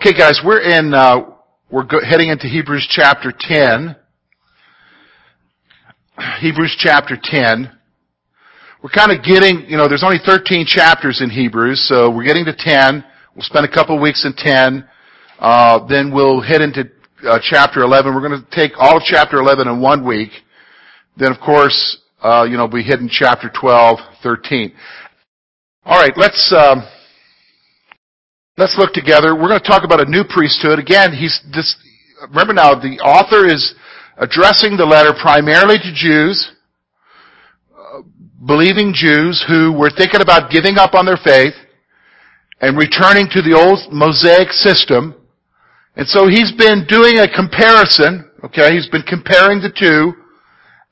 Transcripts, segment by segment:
Okay, guys, we're in, uh, we're go- heading into Hebrews chapter 10. Hebrews chapter 10. We're kind of getting, you know, there's only 13 chapters in Hebrews, so we're getting to 10. We'll spend a couple weeks in 10. Uh, then we'll head into uh, chapter 11. We're going to take all of chapter 11 in one week. Then, of course, uh, you know, we hit in chapter 12, 13. All right, let's. Um, Let's look together. We're going to talk about a new priesthood. Again, he's this, remember now, the author is addressing the letter primarily to Jews, uh, believing Jews who were thinking about giving up on their faith and returning to the old Mosaic system. And so he's been doing a comparison, okay, he's been comparing the two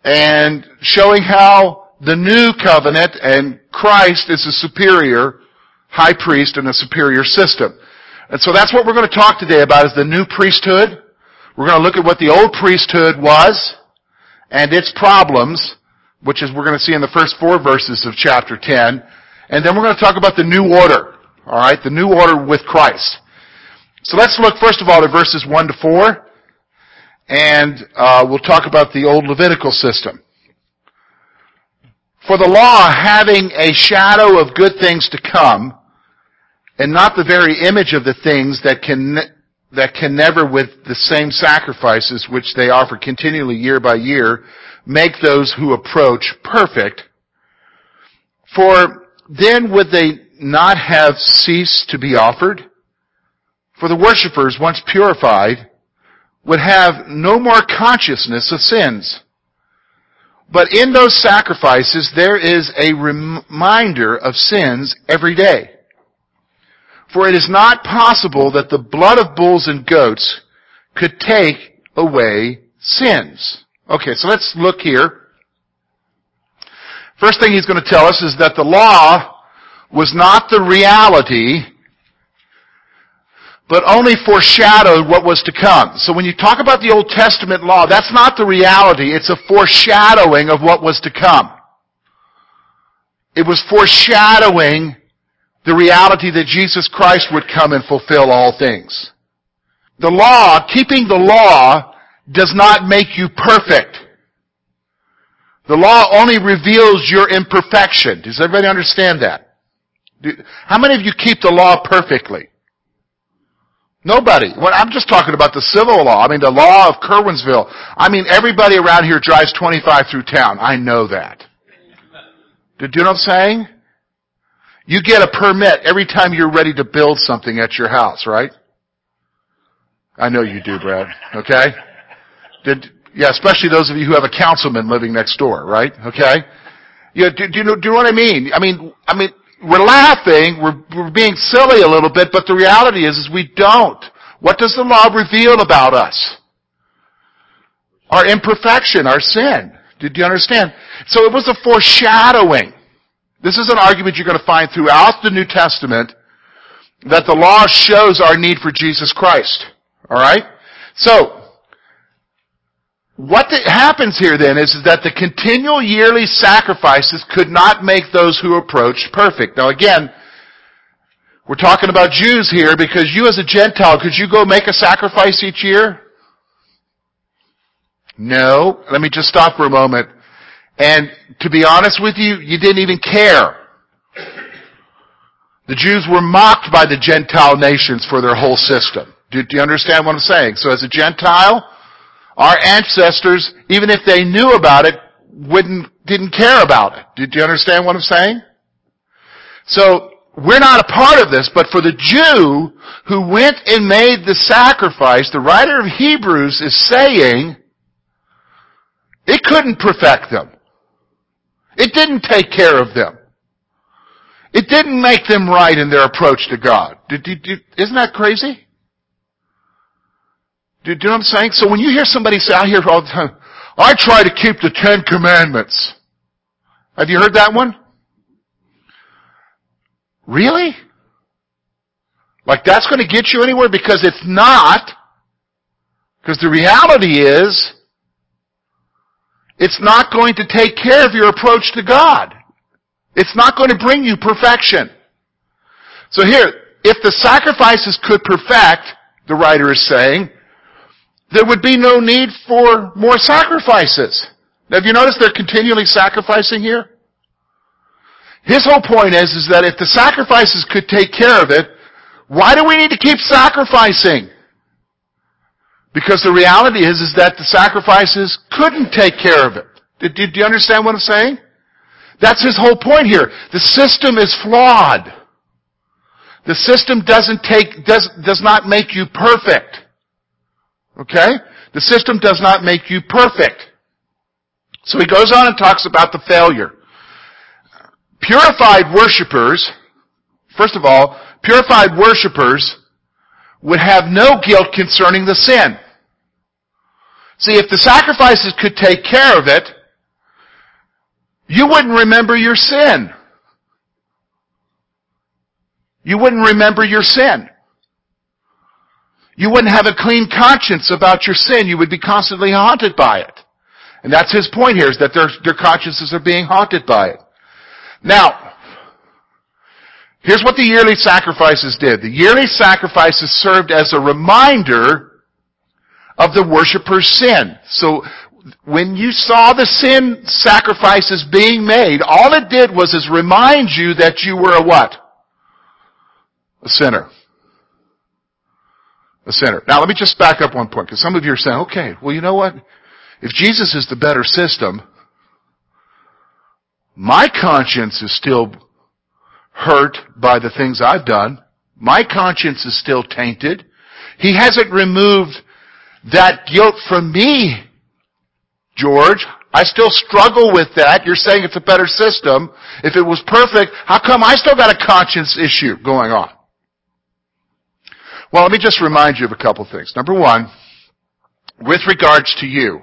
and showing how the new covenant and Christ is a superior high priest and a superior system. And so that's what we're going to talk today about is the new priesthood. We're going to look at what the old priesthood was and its problems, which is we're going to see in the first four verses of chapter 10. And then we're going to talk about the new order. Alright, the new order with Christ. So let's look first of all at verses 1 to 4. And uh, we'll talk about the old Levitical system. For the law, having a shadow of good things to come, and not the very image of the things that can that can never with the same sacrifices which they offer continually year by year make those who approach perfect. For then would they not have ceased to be offered? For the worshippers once purified would have no more consciousness of sins. But in those sacrifices there is a reminder of sins every day for it is not possible that the blood of bulls and goats could take away sins. Okay, so let's look here. First thing he's going to tell us is that the law was not the reality, but only foreshadowed what was to come. So when you talk about the Old Testament law, that's not the reality, it's a foreshadowing of what was to come. It was foreshadowing the reality that Jesus Christ would come and fulfill all things. The law, keeping the law, does not make you perfect. The law only reveals your imperfection. Does everybody understand that? How many of you keep the law perfectly? Nobody. Well, I'm just talking about the civil law. I mean, the law of Curwensville. I mean, everybody around here drives 25 through town. I know that. Do you know what I'm saying? You get a permit every time you're ready to build something at your house, right? I know you do, Brad. Okay? Did, yeah, especially those of you who have a councilman living next door, right? Okay? Yeah, do, do, you know, do you know what I mean? I mean, I mean, we're laughing, we're, we're being silly a little bit, but the reality is, is we don't. What does the law reveal about us? Our imperfection, our sin. Did you understand? So it was a foreshadowing. This is an argument you're going to find throughout the New Testament that the law shows our need for Jesus Christ. Alright? So, what happens here then is, is that the continual yearly sacrifices could not make those who approached perfect. Now again, we're talking about Jews here because you as a Gentile, could you go make a sacrifice each year? No. Let me just stop for a moment. And to be honest with you, you didn't even care. The Jews were mocked by the Gentile nations for their whole system. Do, do, you understand what I'm saying? So as a Gentile, our ancestors, even if they knew about it, wouldn't, didn't care about it. Do you understand what I'm saying? So, we're not a part of this, but for the Jew who went and made the sacrifice, the writer of Hebrews is saying, it couldn't perfect them. It didn't take care of them. It didn't make them right in their approach to God. Did, did, did, isn't that crazy? Do, you know what I'm saying? So when you hear somebody say, I hear all the time, I try to keep the Ten Commandments. Have you heard that one? Really? Like that's going to get you anywhere? Because it's not. Because the reality is, it's not going to take care of your approach to God. It's not going to bring you perfection. So here, if the sacrifices could perfect, the writer is saying, there would be no need for more sacrifices. Now, have you noticed they're continually sacrificing here? His whole point is, is that if the sacrifices could take care of it, why do we need to keep sacrificing? Because the reality is, is that the sacrifices couldn't take care of it. Do, do, do you understand what I'm saying? That's his whole point here. The system is flawed. The system doesn't take, does, does not make you perfect. Okay? The system does not make you perfect. So he goes on and talks about the failure. Purified worshippers, first of all, purified worshippers would have no guilt concerning the sin. See, if the sacrifices could take care of it, you wouldn't remember your sin. You wouldn't remember your sin. You wouldn't have a clean conscience about your sin. You would be constantly haunted by it. And that's his point here, is that their, their consciences are being haunted by it. Now, here's what the yearly sacrifices did. The yearly sacrifices served as a reminder of the worshiper's sin. So when you saw the sin sacrifices being made, all it did was is remind you that you were a what? A sinner. A sinner. Now let me just back up one point, because some of you are saying, okay, well you know what? If Jesus is the better system, my conscience is still hurt by the things I've done. My conscience is still tainted. He hasn't removed that guilt from me, George. I still struggle with that. You're saying it's a better system. If it was perfect, how come I still got a conscience issue going on? Well, let me just remind you of a couple things. Number one, with regards to you,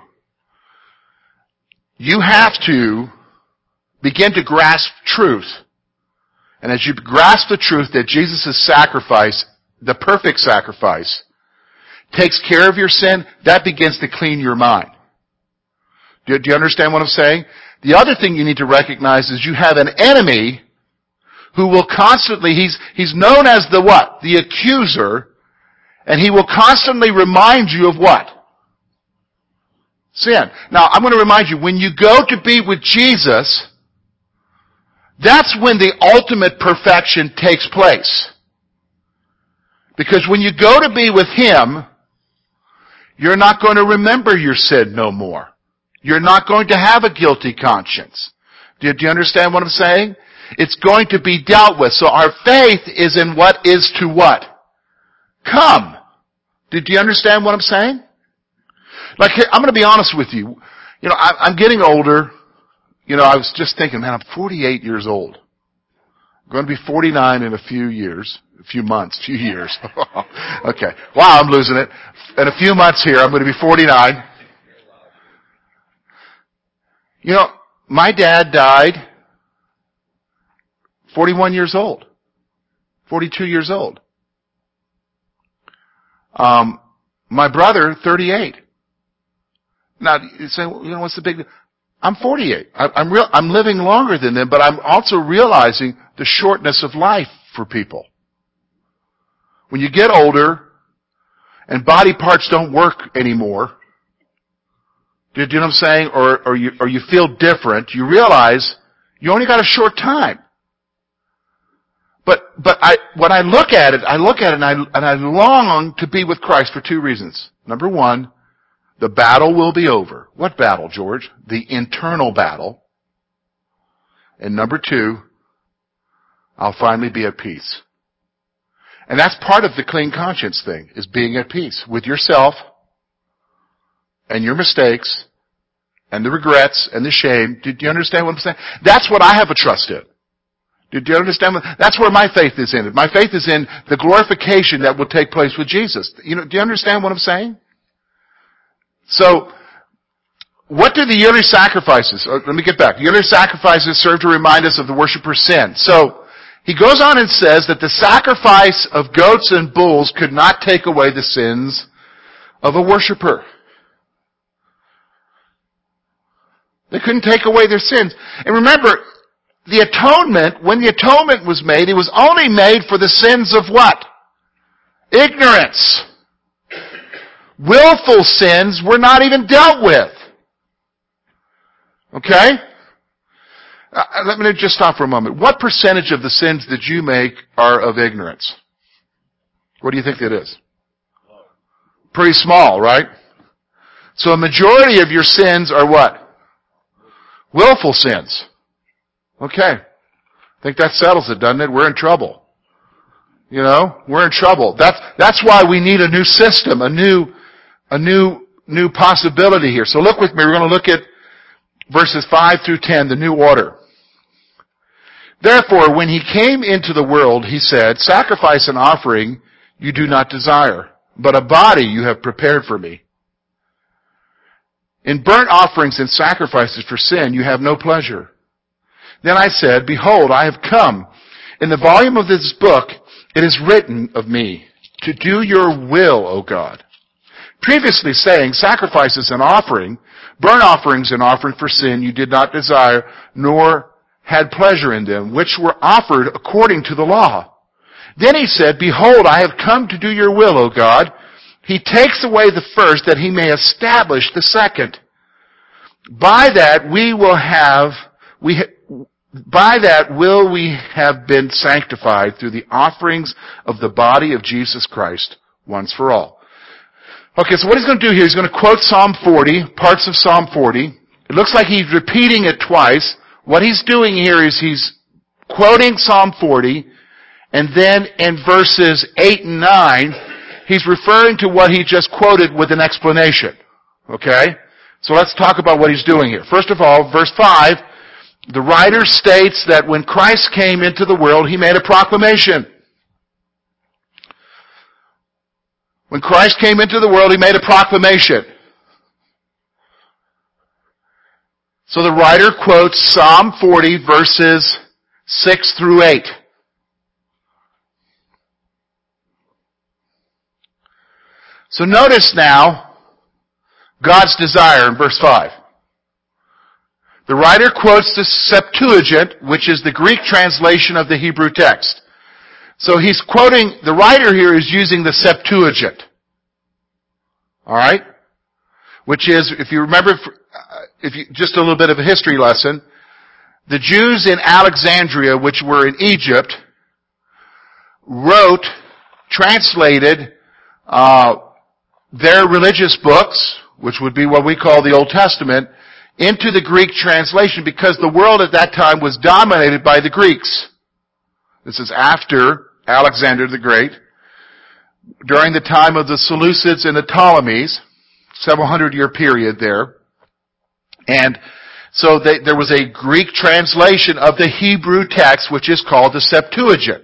you have to begin to grasp truth. And as you grasp the truth that Jesus' sacrifice, the perfect sacrifice, takes care of your sin, that begins to clean your mind. Do, do you understand what I'm saying? The other thing you need to recognize is you have an enemy who will constantly, he's, he's known as the what? The accuser, and he will constantly remind you of what? Sin. Now, I'm going to remind you, when you go to be with Jesus, that's when the ultimate perfection takes place. Because when you go to be with Him, you're not going to remember your sin no more. You're not going to have a guilty conscience. Do you, do you understand what I'm saying? It's going to be dealt with. So our faith is in what is to what? Come. Did you understand what I'm saying? Like, I'm going to be honest with you. You know, I, I'm getting older. You know, I was just thinking, man, I'm 48 years old. Going to be 49 in a few years, a few months, a few years. okay. Wow, I'm losing it. In a few months here, I'm going to be 49. You know, my dad died 41 years old. 42 years old. Um, my brother, 38. Now, you say, you know, what's the big deal? I'm 48. I, am real, I'm living longer than them, but I'm also realizing the shortness of life for people. When you get older and body parts don't work anymore, do you know what I'm saying? Or, or you, or you feel different, you realize you only got a short time. But, but I, when I look at it, I look at it and I, and I long to be with Christ for two reasons. Number one, the battle will be over. What battle, George? The internal battle. And number two, I'll finally be at peace. And that's part of the clean conscience thing, is being at peace with yourself and your mistakes and the regrets and the shame. Do, you understand what I'm saying? That's what I have a trust in. Do, you understand? What, that's where my faith is in it. My faith is in the glorification that will take place with Jesus. You know, do you understand what I'm saying? So, what do the yearly sacrifices, uh, let me get back. The yearly sacrifices serve to remind us of the worshiper's sin. So, he goes on and says that the sacrifice of goats and bulls could not take away the sins of a worshiper. They couldn't take away their sins. And remember, the atonement, when the atonement was made, it was only made for the sins of what? Ignorance. Willful sins were not even dealt with. Okay? Uh, let me just stop for a moment. What percentage of the sins that you make are of ignorance? What do you think that is? Pretty small, right? So a majority of your sins are what? Willful sins. Okay. I think that settles it, doesn't it? We're in trouble. You know, we're in trouble. That's, that's why we need a new system, a new, a new, new possibility here. So look with me. We're going to look at verses 5 through 10, the new order. Therefore, when he came into the world, he said, sacrifice and offering you do not desire, but a body you have prepared for me. In burnt offerings and sacrifices for sin you have no pleasure. Then I said, Behold, I have come. In the volume of this book it is written of me, to do your will, O God. Previously saying, sacrifices and offering, burnt offerings and offering for sin you did not desire, nor had pleasure in them, which were offered according to the law. Then he said, Behold, I have come to do your will, O God. He takes away the first that he may establish the second. By that we will have, we, by that will we have been sanctified through the offerings of the body of Jesus Christ once for all. Okay, so what he's going to do here, he's going to quote Psalm 40, parts of Psalm 40. It looks like he's repeating it twice. What he's doing here is he's quoting Psalm 40, and then in verses 8 and 9, he's referring to what he just quoted with an explanation. Okay? So let's talk about what he's doing here. First of all, verse 5, the writer states that when Christ came into the world, he made a proclamation. When Christ came into the world, he made a proclamation. So the writer quotes Psalm 40 verses 6 through 8. So notice now God's desire in verse 5. The writer quotes the Septuagint, which is the Greek translation of the Hebrew text. So he's quoting, the writer here is using the Septuagint. Alright? Which is, if you remember, uh, if you, just a little bit of a history lesson, the Jews in Alexandria, which were in Egypt, wrote, translated, uh, their religious books, which would be what we call the Old Testament, into the Greek translation because the world at that time was dominated by the Greeks. This is after Alexander the Great. During the time of the Seleucids and the Ptolemies, several hundred year period there. And so they, there was a Greek translation of the Hebrew text, which is called the Septuagint.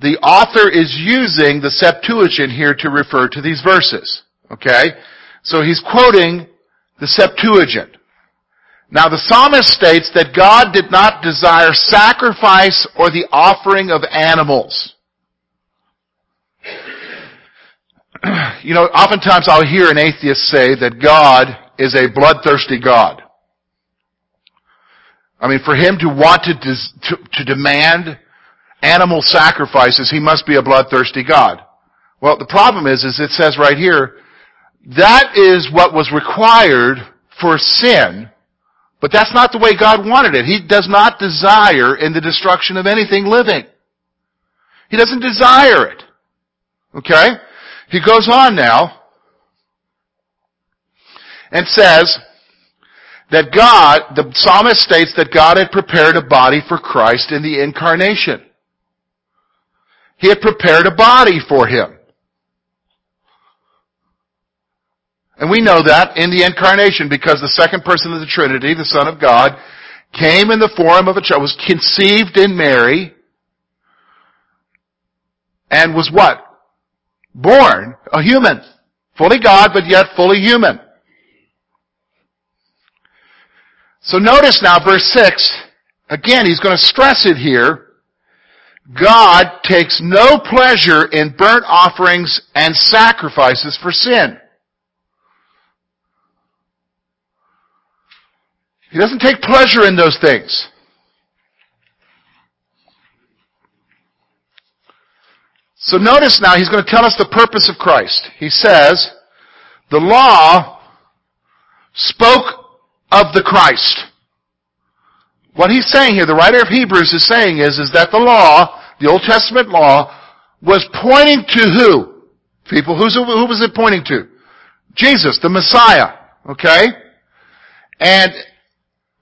The author is using the Septuagint here to refer to these verses. Okay? So he's quoting the Septuagint. Now the psalmist states that God did not desire sacrifice or the offering of animals. You know, oftentimes I'll hear an atheist say that God is a bloodthirsty God. I mean, for him to want to, to, to demand animal sacrifices, he must be a bloodthirsty God. Well, the problem is, is it says right here, that is what was required for sin, but that's not the way God wanted it. He does not desire in the destruction of anything living. He doesn't desire it. Okay? He goes on now and says that God, the psalmist states that God had prepared a body for Christ in the incarnation. He had prepared a body for him. And we know that in the incarnation because the second person of the Trinity, the Son of God, came in the form of a child, was conceived in Mary, and was what? Born a human. Fully God, but yet fully human. So notice now verse 6, again, he's going to stress it here. God takes no pleasure in burnt offerings and sacrifices for sin. He doesn't take pleasure in those things. So notice now, he's going to tell us the purpose of Christ. He says, the law spoke of the Christ. What he's saying here, the writer of Hebrews is saying is, is that the law, the Old Testament law, was pointing to who? People, who's, who was it pointing to? Jesus, the Messiah. Okay? And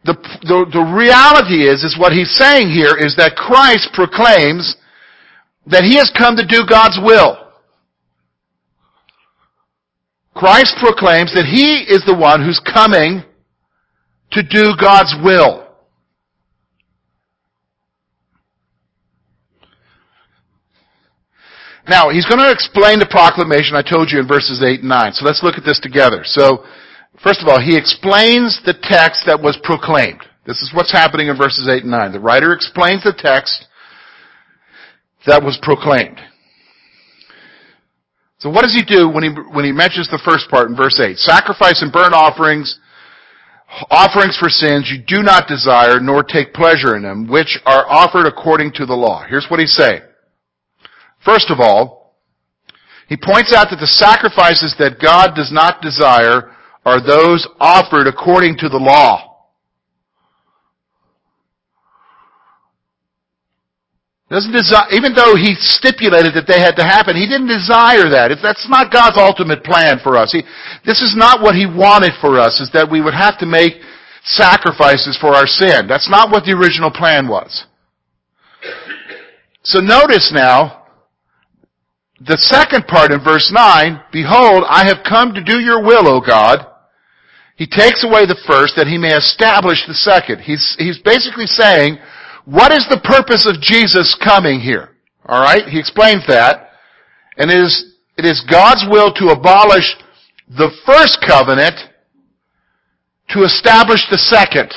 the, the, the reality is, is what he's saying here is that Christ proclaims that he has come to do God's will. Christ proclaims that he is the one who's coming to do God's will. Now, he's going to explain the proclamation I told you in verses 8 and 9. So let's look at this together. So, first of all, he explains the text that was proclaimed. This is what's happening in verses 8 and 9. The writer explains the text that was proclaimed. So what does he do when he, when he mentions the first part in verse 8? Sacrifice and burnt offerings, offerings for sins you do not desire nor take pleasure in them, which are offered according to the law. Here's what he's saying. First of all, he points out that the sacrifices that God does not desire are those offered according to the law. Doesn't desire, even though he stipulated that they had to happen, he didn't desire that. That's not God's ultimate plan for us. He, this is not what he wanted for us, is that we would have to make sacrifices for our sin. That's not what the original plan was. So notice now, the second part in verse 9, Behold, I have come to do your will, O God. He takes away the first that he may establish the second. He's, he's basically saying, what is the purpose of Jesus coming here? Alright? He explains that. And it is, it is God's will to abolish the first covenant to establish the second.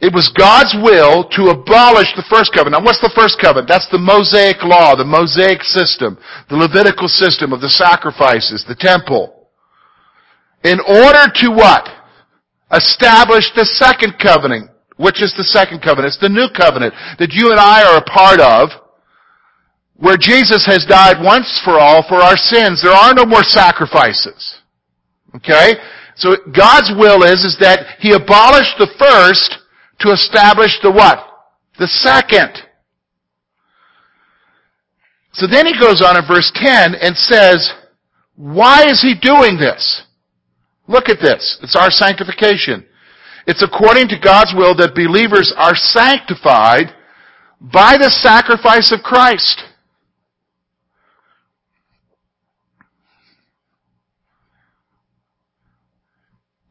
It was God's will to abolish the first covenant. Now what's the first covenant? That's the Mosaic law, the Mosaic system, the Levitical system of the sacrifices, the temple. In order to what? Establish the second covenant. Which is the second covenant? It's the new covenant that you and I are a part of, where Jesus has died once for all for our sins. There are no more sacrifices. Okay? So God's will is, is that He abolished the first to establish the what? The second. So then he goes on in verse 10 and says, why is he doing this? Look at this. It's our sanctification. It's according to God's will that believers are sanctified by the sacrifice of Christ.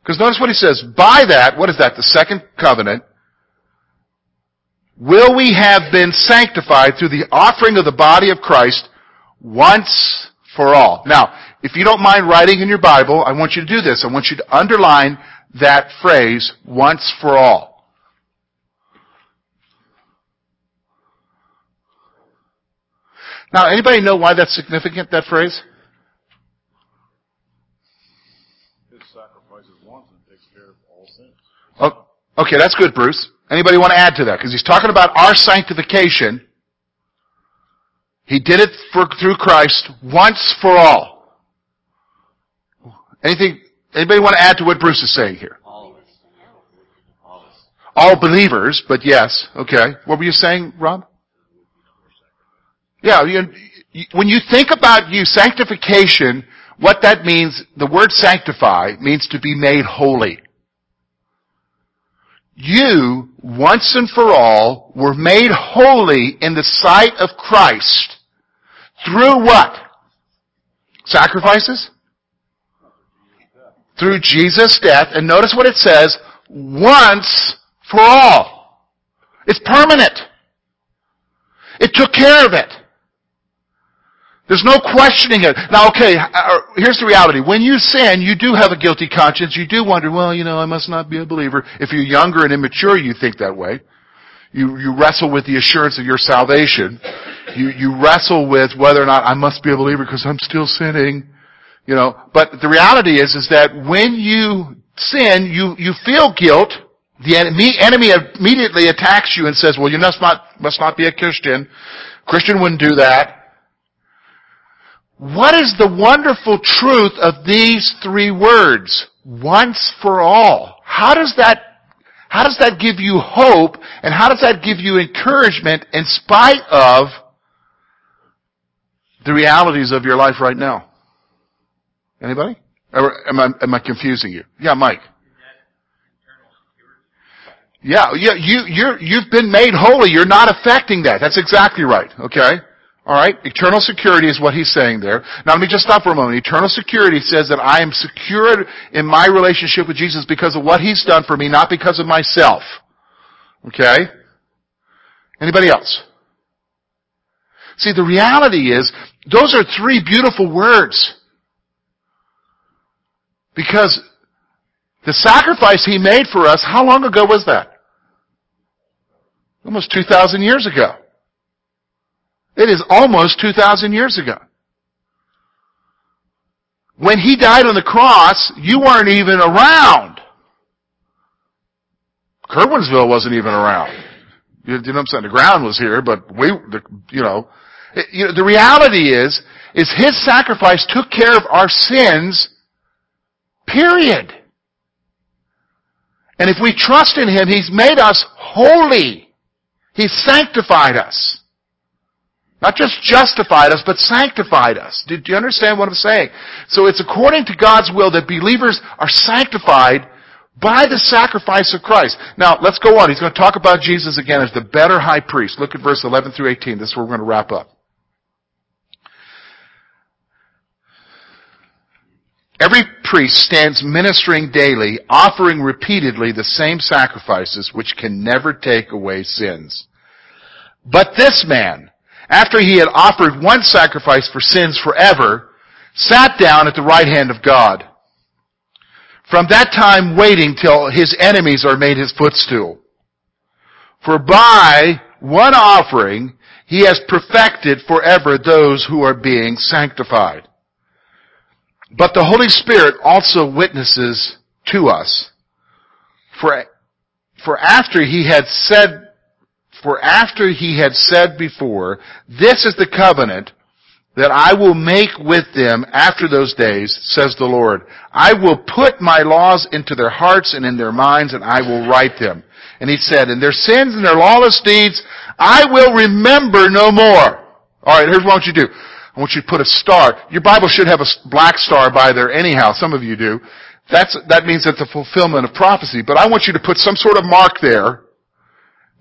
Because notice what he says. By that, what is that? The second covenant will we have been sanctified through the offering of the body of Christ once for all. Now, if you don't mind writing in your Bible, I want you to do this. I want you to underline that phrase, once for all. Now, anybody know why that's significant, that phrase? His sacrifices once and takes care of all sins. Oh, okay, that's good, Bruce. Anybody want to add to that? Because he's talking about our sanctification. He did it for, through Christ once for all. Anything, anybody want to add to what Bruce is saying here? All. All. Believers, but yes. Okay. What were you saying, Rob? Yeah, you, when you think about you, sanctification, what that means, the word sanctify means to be made holy. You, once and for all, were made holy in the sight of Christ through what? Sacrifices? Through Jesus' death. And notice what it says, once for all. It's permanent. It took care of it. There's no questioning it. Now, okay, uh, uh, here's the reality. When you sin, you do have a guilty conscience. You do wonder, well, you know, I must not be a believer. If you're younger and immature, you think that way. You, you wrestle with the assurance of your salvation. You, you wrestle with whether or not I must be a believer because I'm still sinning. You know, but the reality is, is that when you sin, you, you feel guilt. The enemy, enemy immediately attacks you and says, well, you must not, must not be a Christian. Christian wouldn't do that. What is the wonderful truth of these three words? Once for all. How does that, how does that give you hope and how does that give you encouragement in spite of the realities of your life right now? Anybody? Am I, am I confusing you? Yeah, Mike. Yeah, yeah, you, you're, you've been made holy. You're not affecting that. That's exactly right. Okay? Alright? Eternal security is what he's saying there. Now let me just stop for a moment. Eternal security says that I am secured in my relationship with Jesus because of what he's done for me, not because of myself. Okay? Anybody else? See, the reality is, those are three beautiful words. Because the sacrifice he made for us, how long ago was that? Almost 2,000 years ago. It is almost 2,000 years ago. When he died on the cross, you weren't even around. Curwensville wasn't even around. You, know what I'm saying? The ground was here, but we, the, you know, it, you know, the reality is, is his sacrifice took care of our sins, period. And if we trust in him, he's made us holy. He sanctified us. Not just justified us, but sanctified us. Do, you understand what I'm saying? So it's according to God's will that believers are sanctified by the sacrifice of Christ. Now, let's go on. He's going to talk about Jesus again as the better high priest. Look at verse 11 through 18. This is where we're going to wrap up. Every priest stands ministering daily, offering repeatedly the same sacrifices which can never take away sins. But this man, after he had offered one sacrifice for sins forever, sat down at the right hand of God. From that time waiting till his enemies are made his footstool. For by one offering he has perfected forever those who are being sanctified. But the Holy Spirit also witnesses to us. For, for after he had said, for after he had said before, this is the covenant that I will make with them after those days, says the Lord. I will put my laws into their hearts and in their minds and I will write them. And he said, and their sins and their lawless deeds, I will remember no more. Alright, here's what you do. I want you to put a star. Your Bible should have a black star by there anyhow. Some of you do. That's, that means it's the fulfillment of prophecy. But I want you to put some sort of mark there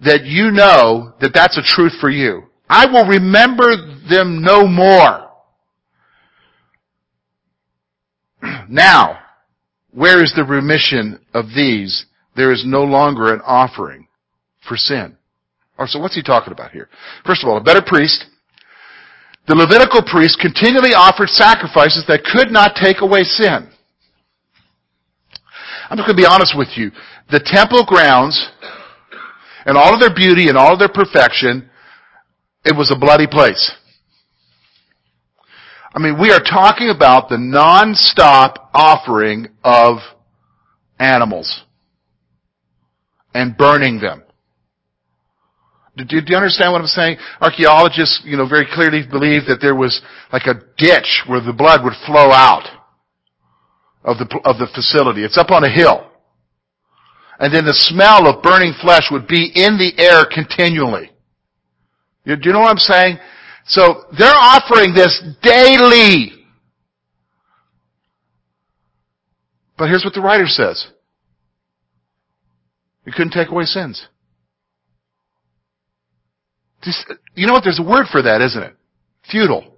that you know that that's a truth for you. I will remember them no more. now, where is the remission of these? There is no longer an offering for sin. Or so what's he talking about here? First of all, a better priest the Levitical priests continually offered sacrifices that could not take away sin. I'm just going to be honest with you. The temple grounds, and all of their beauty and all of their perfection, it was a bloody place. I mean, we are talking about the non-stop offering of animals and burning them. Do, do, you understand what I'm saying? Archaeologists, you know, very clearly believe that there was like a ditch where the blood would flow out of the, of the facility. It's up on a hill. And then the smell of burning flesh would be in the air continually. You, do you know what I'm saying? So they're offering this daily. But here's what the writer says. You couldn't take away sins. You know what? There's a word for that, isn't it? Futile.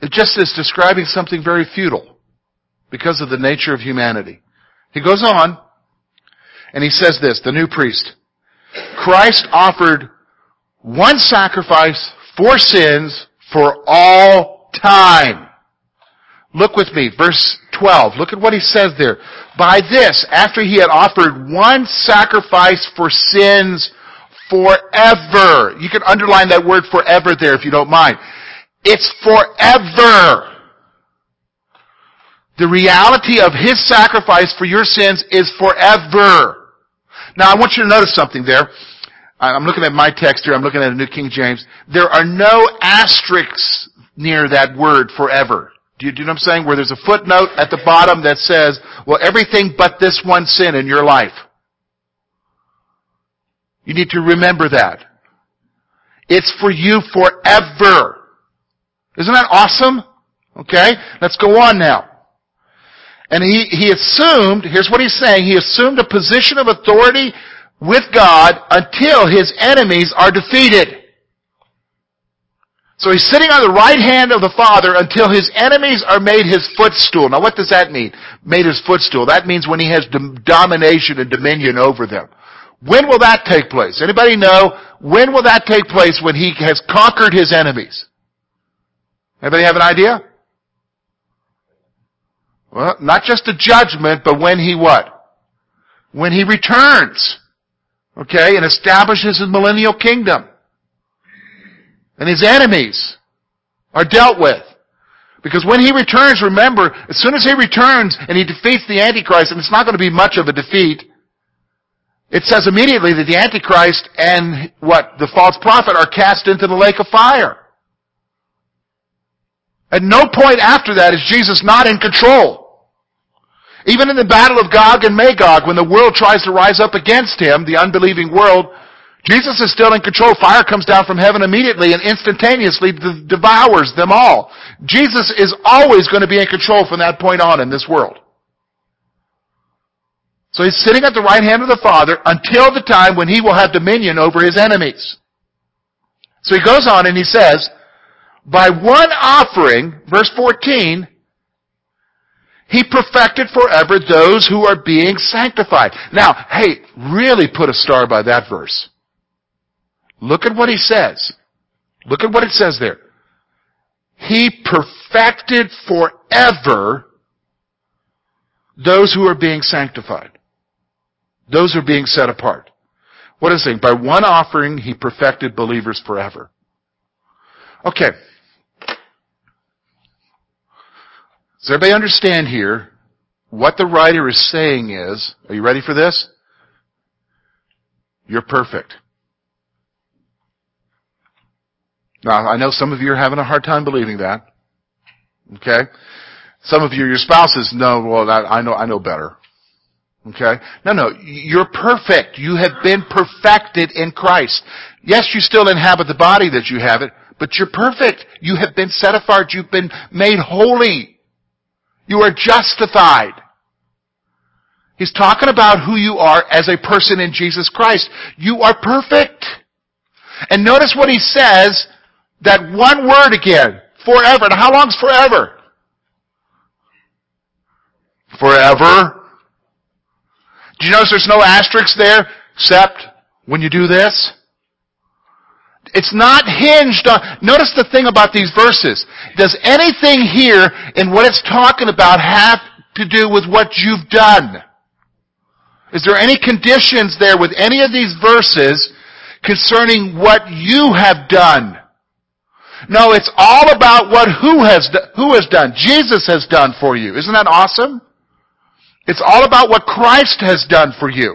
It just is describing something very futile because of the nature of humanity. He goes on and he says this, the new priest. Christ offered one sacrifice for sins for all time. Look with me, verse 12. Look at what he says there. By this, after he had offered one sacrifice for sins forever. You can underline that word forever there if you don't mind. It's forever. The reality of His sacrifice for your sins is forever. Now I want you to notice something there. I'm looking at my text here, I'm looking at a New King James. There are no asterisks near that word forever. Do you, do you know what I'm saying? Where there's a footnote at the bottom that says, well, everything but this one sin in your life. You need to remember that. It's for you forever. Isn't that awesome? Okay, let's go on now. And he, he assumed, here's what he's saying, he assumed a position of authority with God until his enemies are defeated. So he's sitting on the right hand of the Father until his enemies are made his footstool. Now what does that mean? Made his footstool. That means when he has domination and dominion over them. When will that take place? Anybody know? When will that take place when he has conquered his enemies? Anybody have an idea? Well, not just a judgment, but when he what? When he returns. Okay, and establishes his millennial kingdom. And his enemies are dealt with. Because when he returns, remember, as soon as he returns and he defeats the Antichrist, and it's not going to be much of a defeat, it says immediately that the Antichrist and what? The false prophet are cast into the lake of fire. At no point after that is Jesus not in control. Even in the battle of Gog and Magog, when the world tries to rise up against him, the unbelieving world, Jesus is still in control. Fire comes down from heaven immediately and instantaneously devours them all. Jesus is always going to be in control from that point on in this world. So he's sitting at the right hand of the Father until the time when he will have dominion over his enemies. So he goes on and he says, by one offering, verse 14, he perfected forever those who are being sanctified. Now, hey, really put a star by that verse. Look at what he says. Look at what it says there. He perfected forever those who are being sanctified. Those are being set apart. What is it? By one offering, he perfected believers forever. Okay. Does everybody understand here what the writer is saying is, are you ready for this? You're perfect. Now, I know some of you are having a hard time believing that. Okay? Some of you, your spouses know, well, I know, I know better. Okay? No, no, you're perfect. You have been perfected in Christ. Yes, you still inhabit the body that you have it, but you're perfect. You have been set apart. You've been made holy. You are justified. He's talking about who you are as a person in Jesus Christ. You are perfect. And notice what he says that one word again. Forever. Now how long's forever? Forever. Do you notice there's no asterisk there except when you do this? It's not hinged on, notice the thing about these verses. Does anything here in what it's talking about have to do with what you've done? Is there any conditions there with any of these verses concerning what you have done? No, it's all about what who has, who has done. Jesus has done for you. Isn't that awesome? It's all about what Christ has done for you.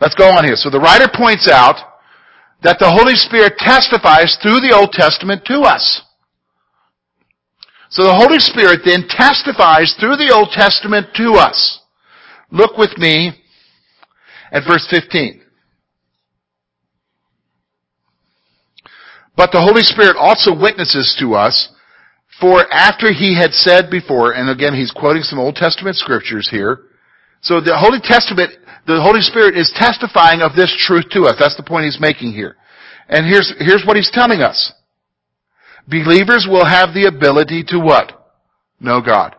Let's go on here. So the writer points out that the Holy Spirit testifies through the Old Testament to us. So the Holy Spirit then testifies through the Old Testament to us. Look with me at verse 15. But the Holy Spirit also witnesses to us, for after he had said before, and again he's quoting some Old Testament scriptures here, so the Holy Testament, the Holy Spirit is testifying of this truth to us. That's the point he's making here. And here's, here's what he's telling us. Believers will have the ability to what? Know God.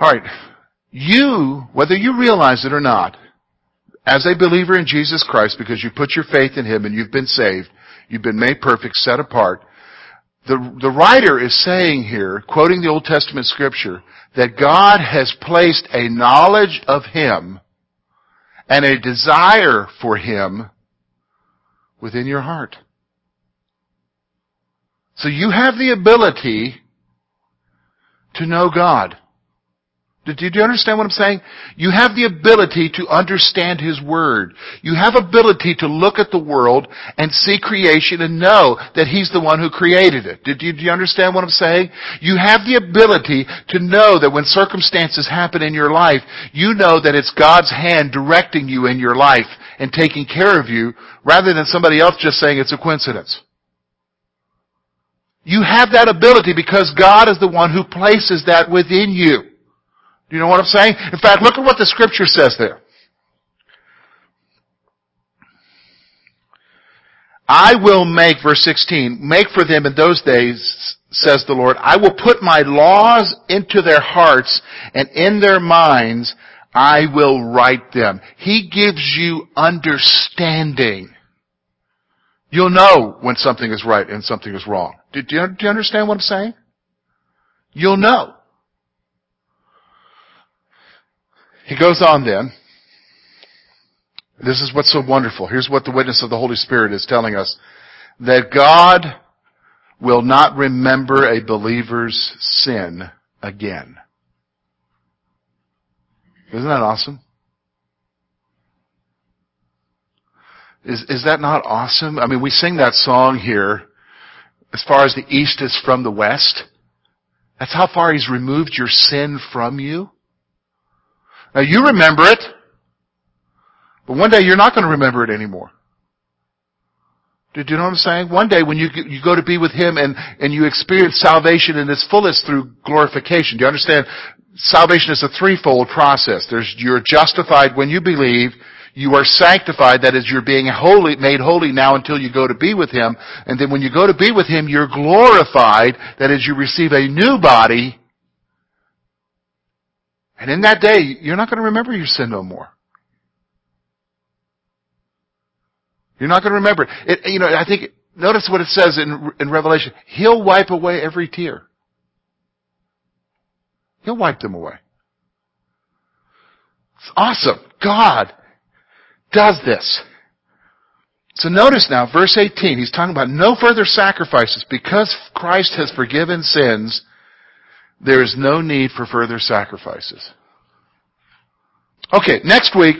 Alright. You, whether you realize it or not, as a believer in Jesus Christ, because you put your faith in Him and you've been saved, you've been made perfect, set apart, the, the writer is saying here, quoting the Old Testament scripture, that God has placed a knowledge of Him and a desire for Him within your heart. So you have the ability to know God. Did you, do you understand what I'm saying? You have the ability to understand His Word. You have ability to look at the world and see creation and know that He's the one who created it. Do you understand what I'm saying? You have the ability to know that when circumstances happen in your life, you know that it's God's hand directing you in your life and taking care of you rather than somebody else just saying it's a coincidence. You have that ability because God is the one who places that within you. Do you know what I'm saying? In fact, look at what the scripture says there. I will make, verse 16, make for them in those days, says the Lord, I will put my laws into their hearts and in their minds I will write them. He gives you understanding. You'll know when something is right and something is wrong. Do you, do you understand what I'm saying? You'll know. He goes on then. This is what's so wonderful. Here's what the witness of the Holy Spirit is telling us. That God will not remember a believer's sin again. Isn't that awesome? Is, is that not awesome? I mean, we sing that song here, as far as the east is from the west. That's how far He's removed your sin from you. Now you remember it, but one day you're not going to remember it anymore. Do you know what I'm saying? One day when you, you go to be with Him and, and you experience salvation in its fullest through glorification. Do you understand? Salvation is a threefold process. There's, you're justified when you believe. You are sanctified, that is, you're being holy, made holy now until you go to be with Him. And then when you go to be with Him, you're glorified, that is, you receive a new body and in that day, you're not going to remember your sin no more. You're not going to remember it. it you know, I think, notice what it says in, in Revelation. He'll wipe away every tear. He'll wipe them away. It's awesome. God does this. So notice now, verse 18, he's talking about no further sacrifices. Because Christ has forgiven sins, there is no need for further sacrifices. Okay, next week,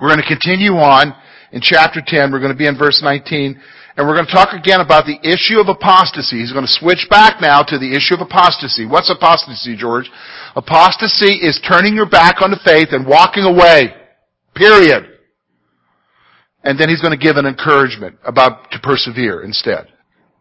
we're going to continue on in chapter 10. We're going to be in verse 19. And we're going to talk again about the issue of apostasy. He's going to switch back now to the issue of apostasy. What's apostasy, George? Apostasy is turning your back on the faith and walking away. Period. And then he's going to give an encouragement about to persevere instead.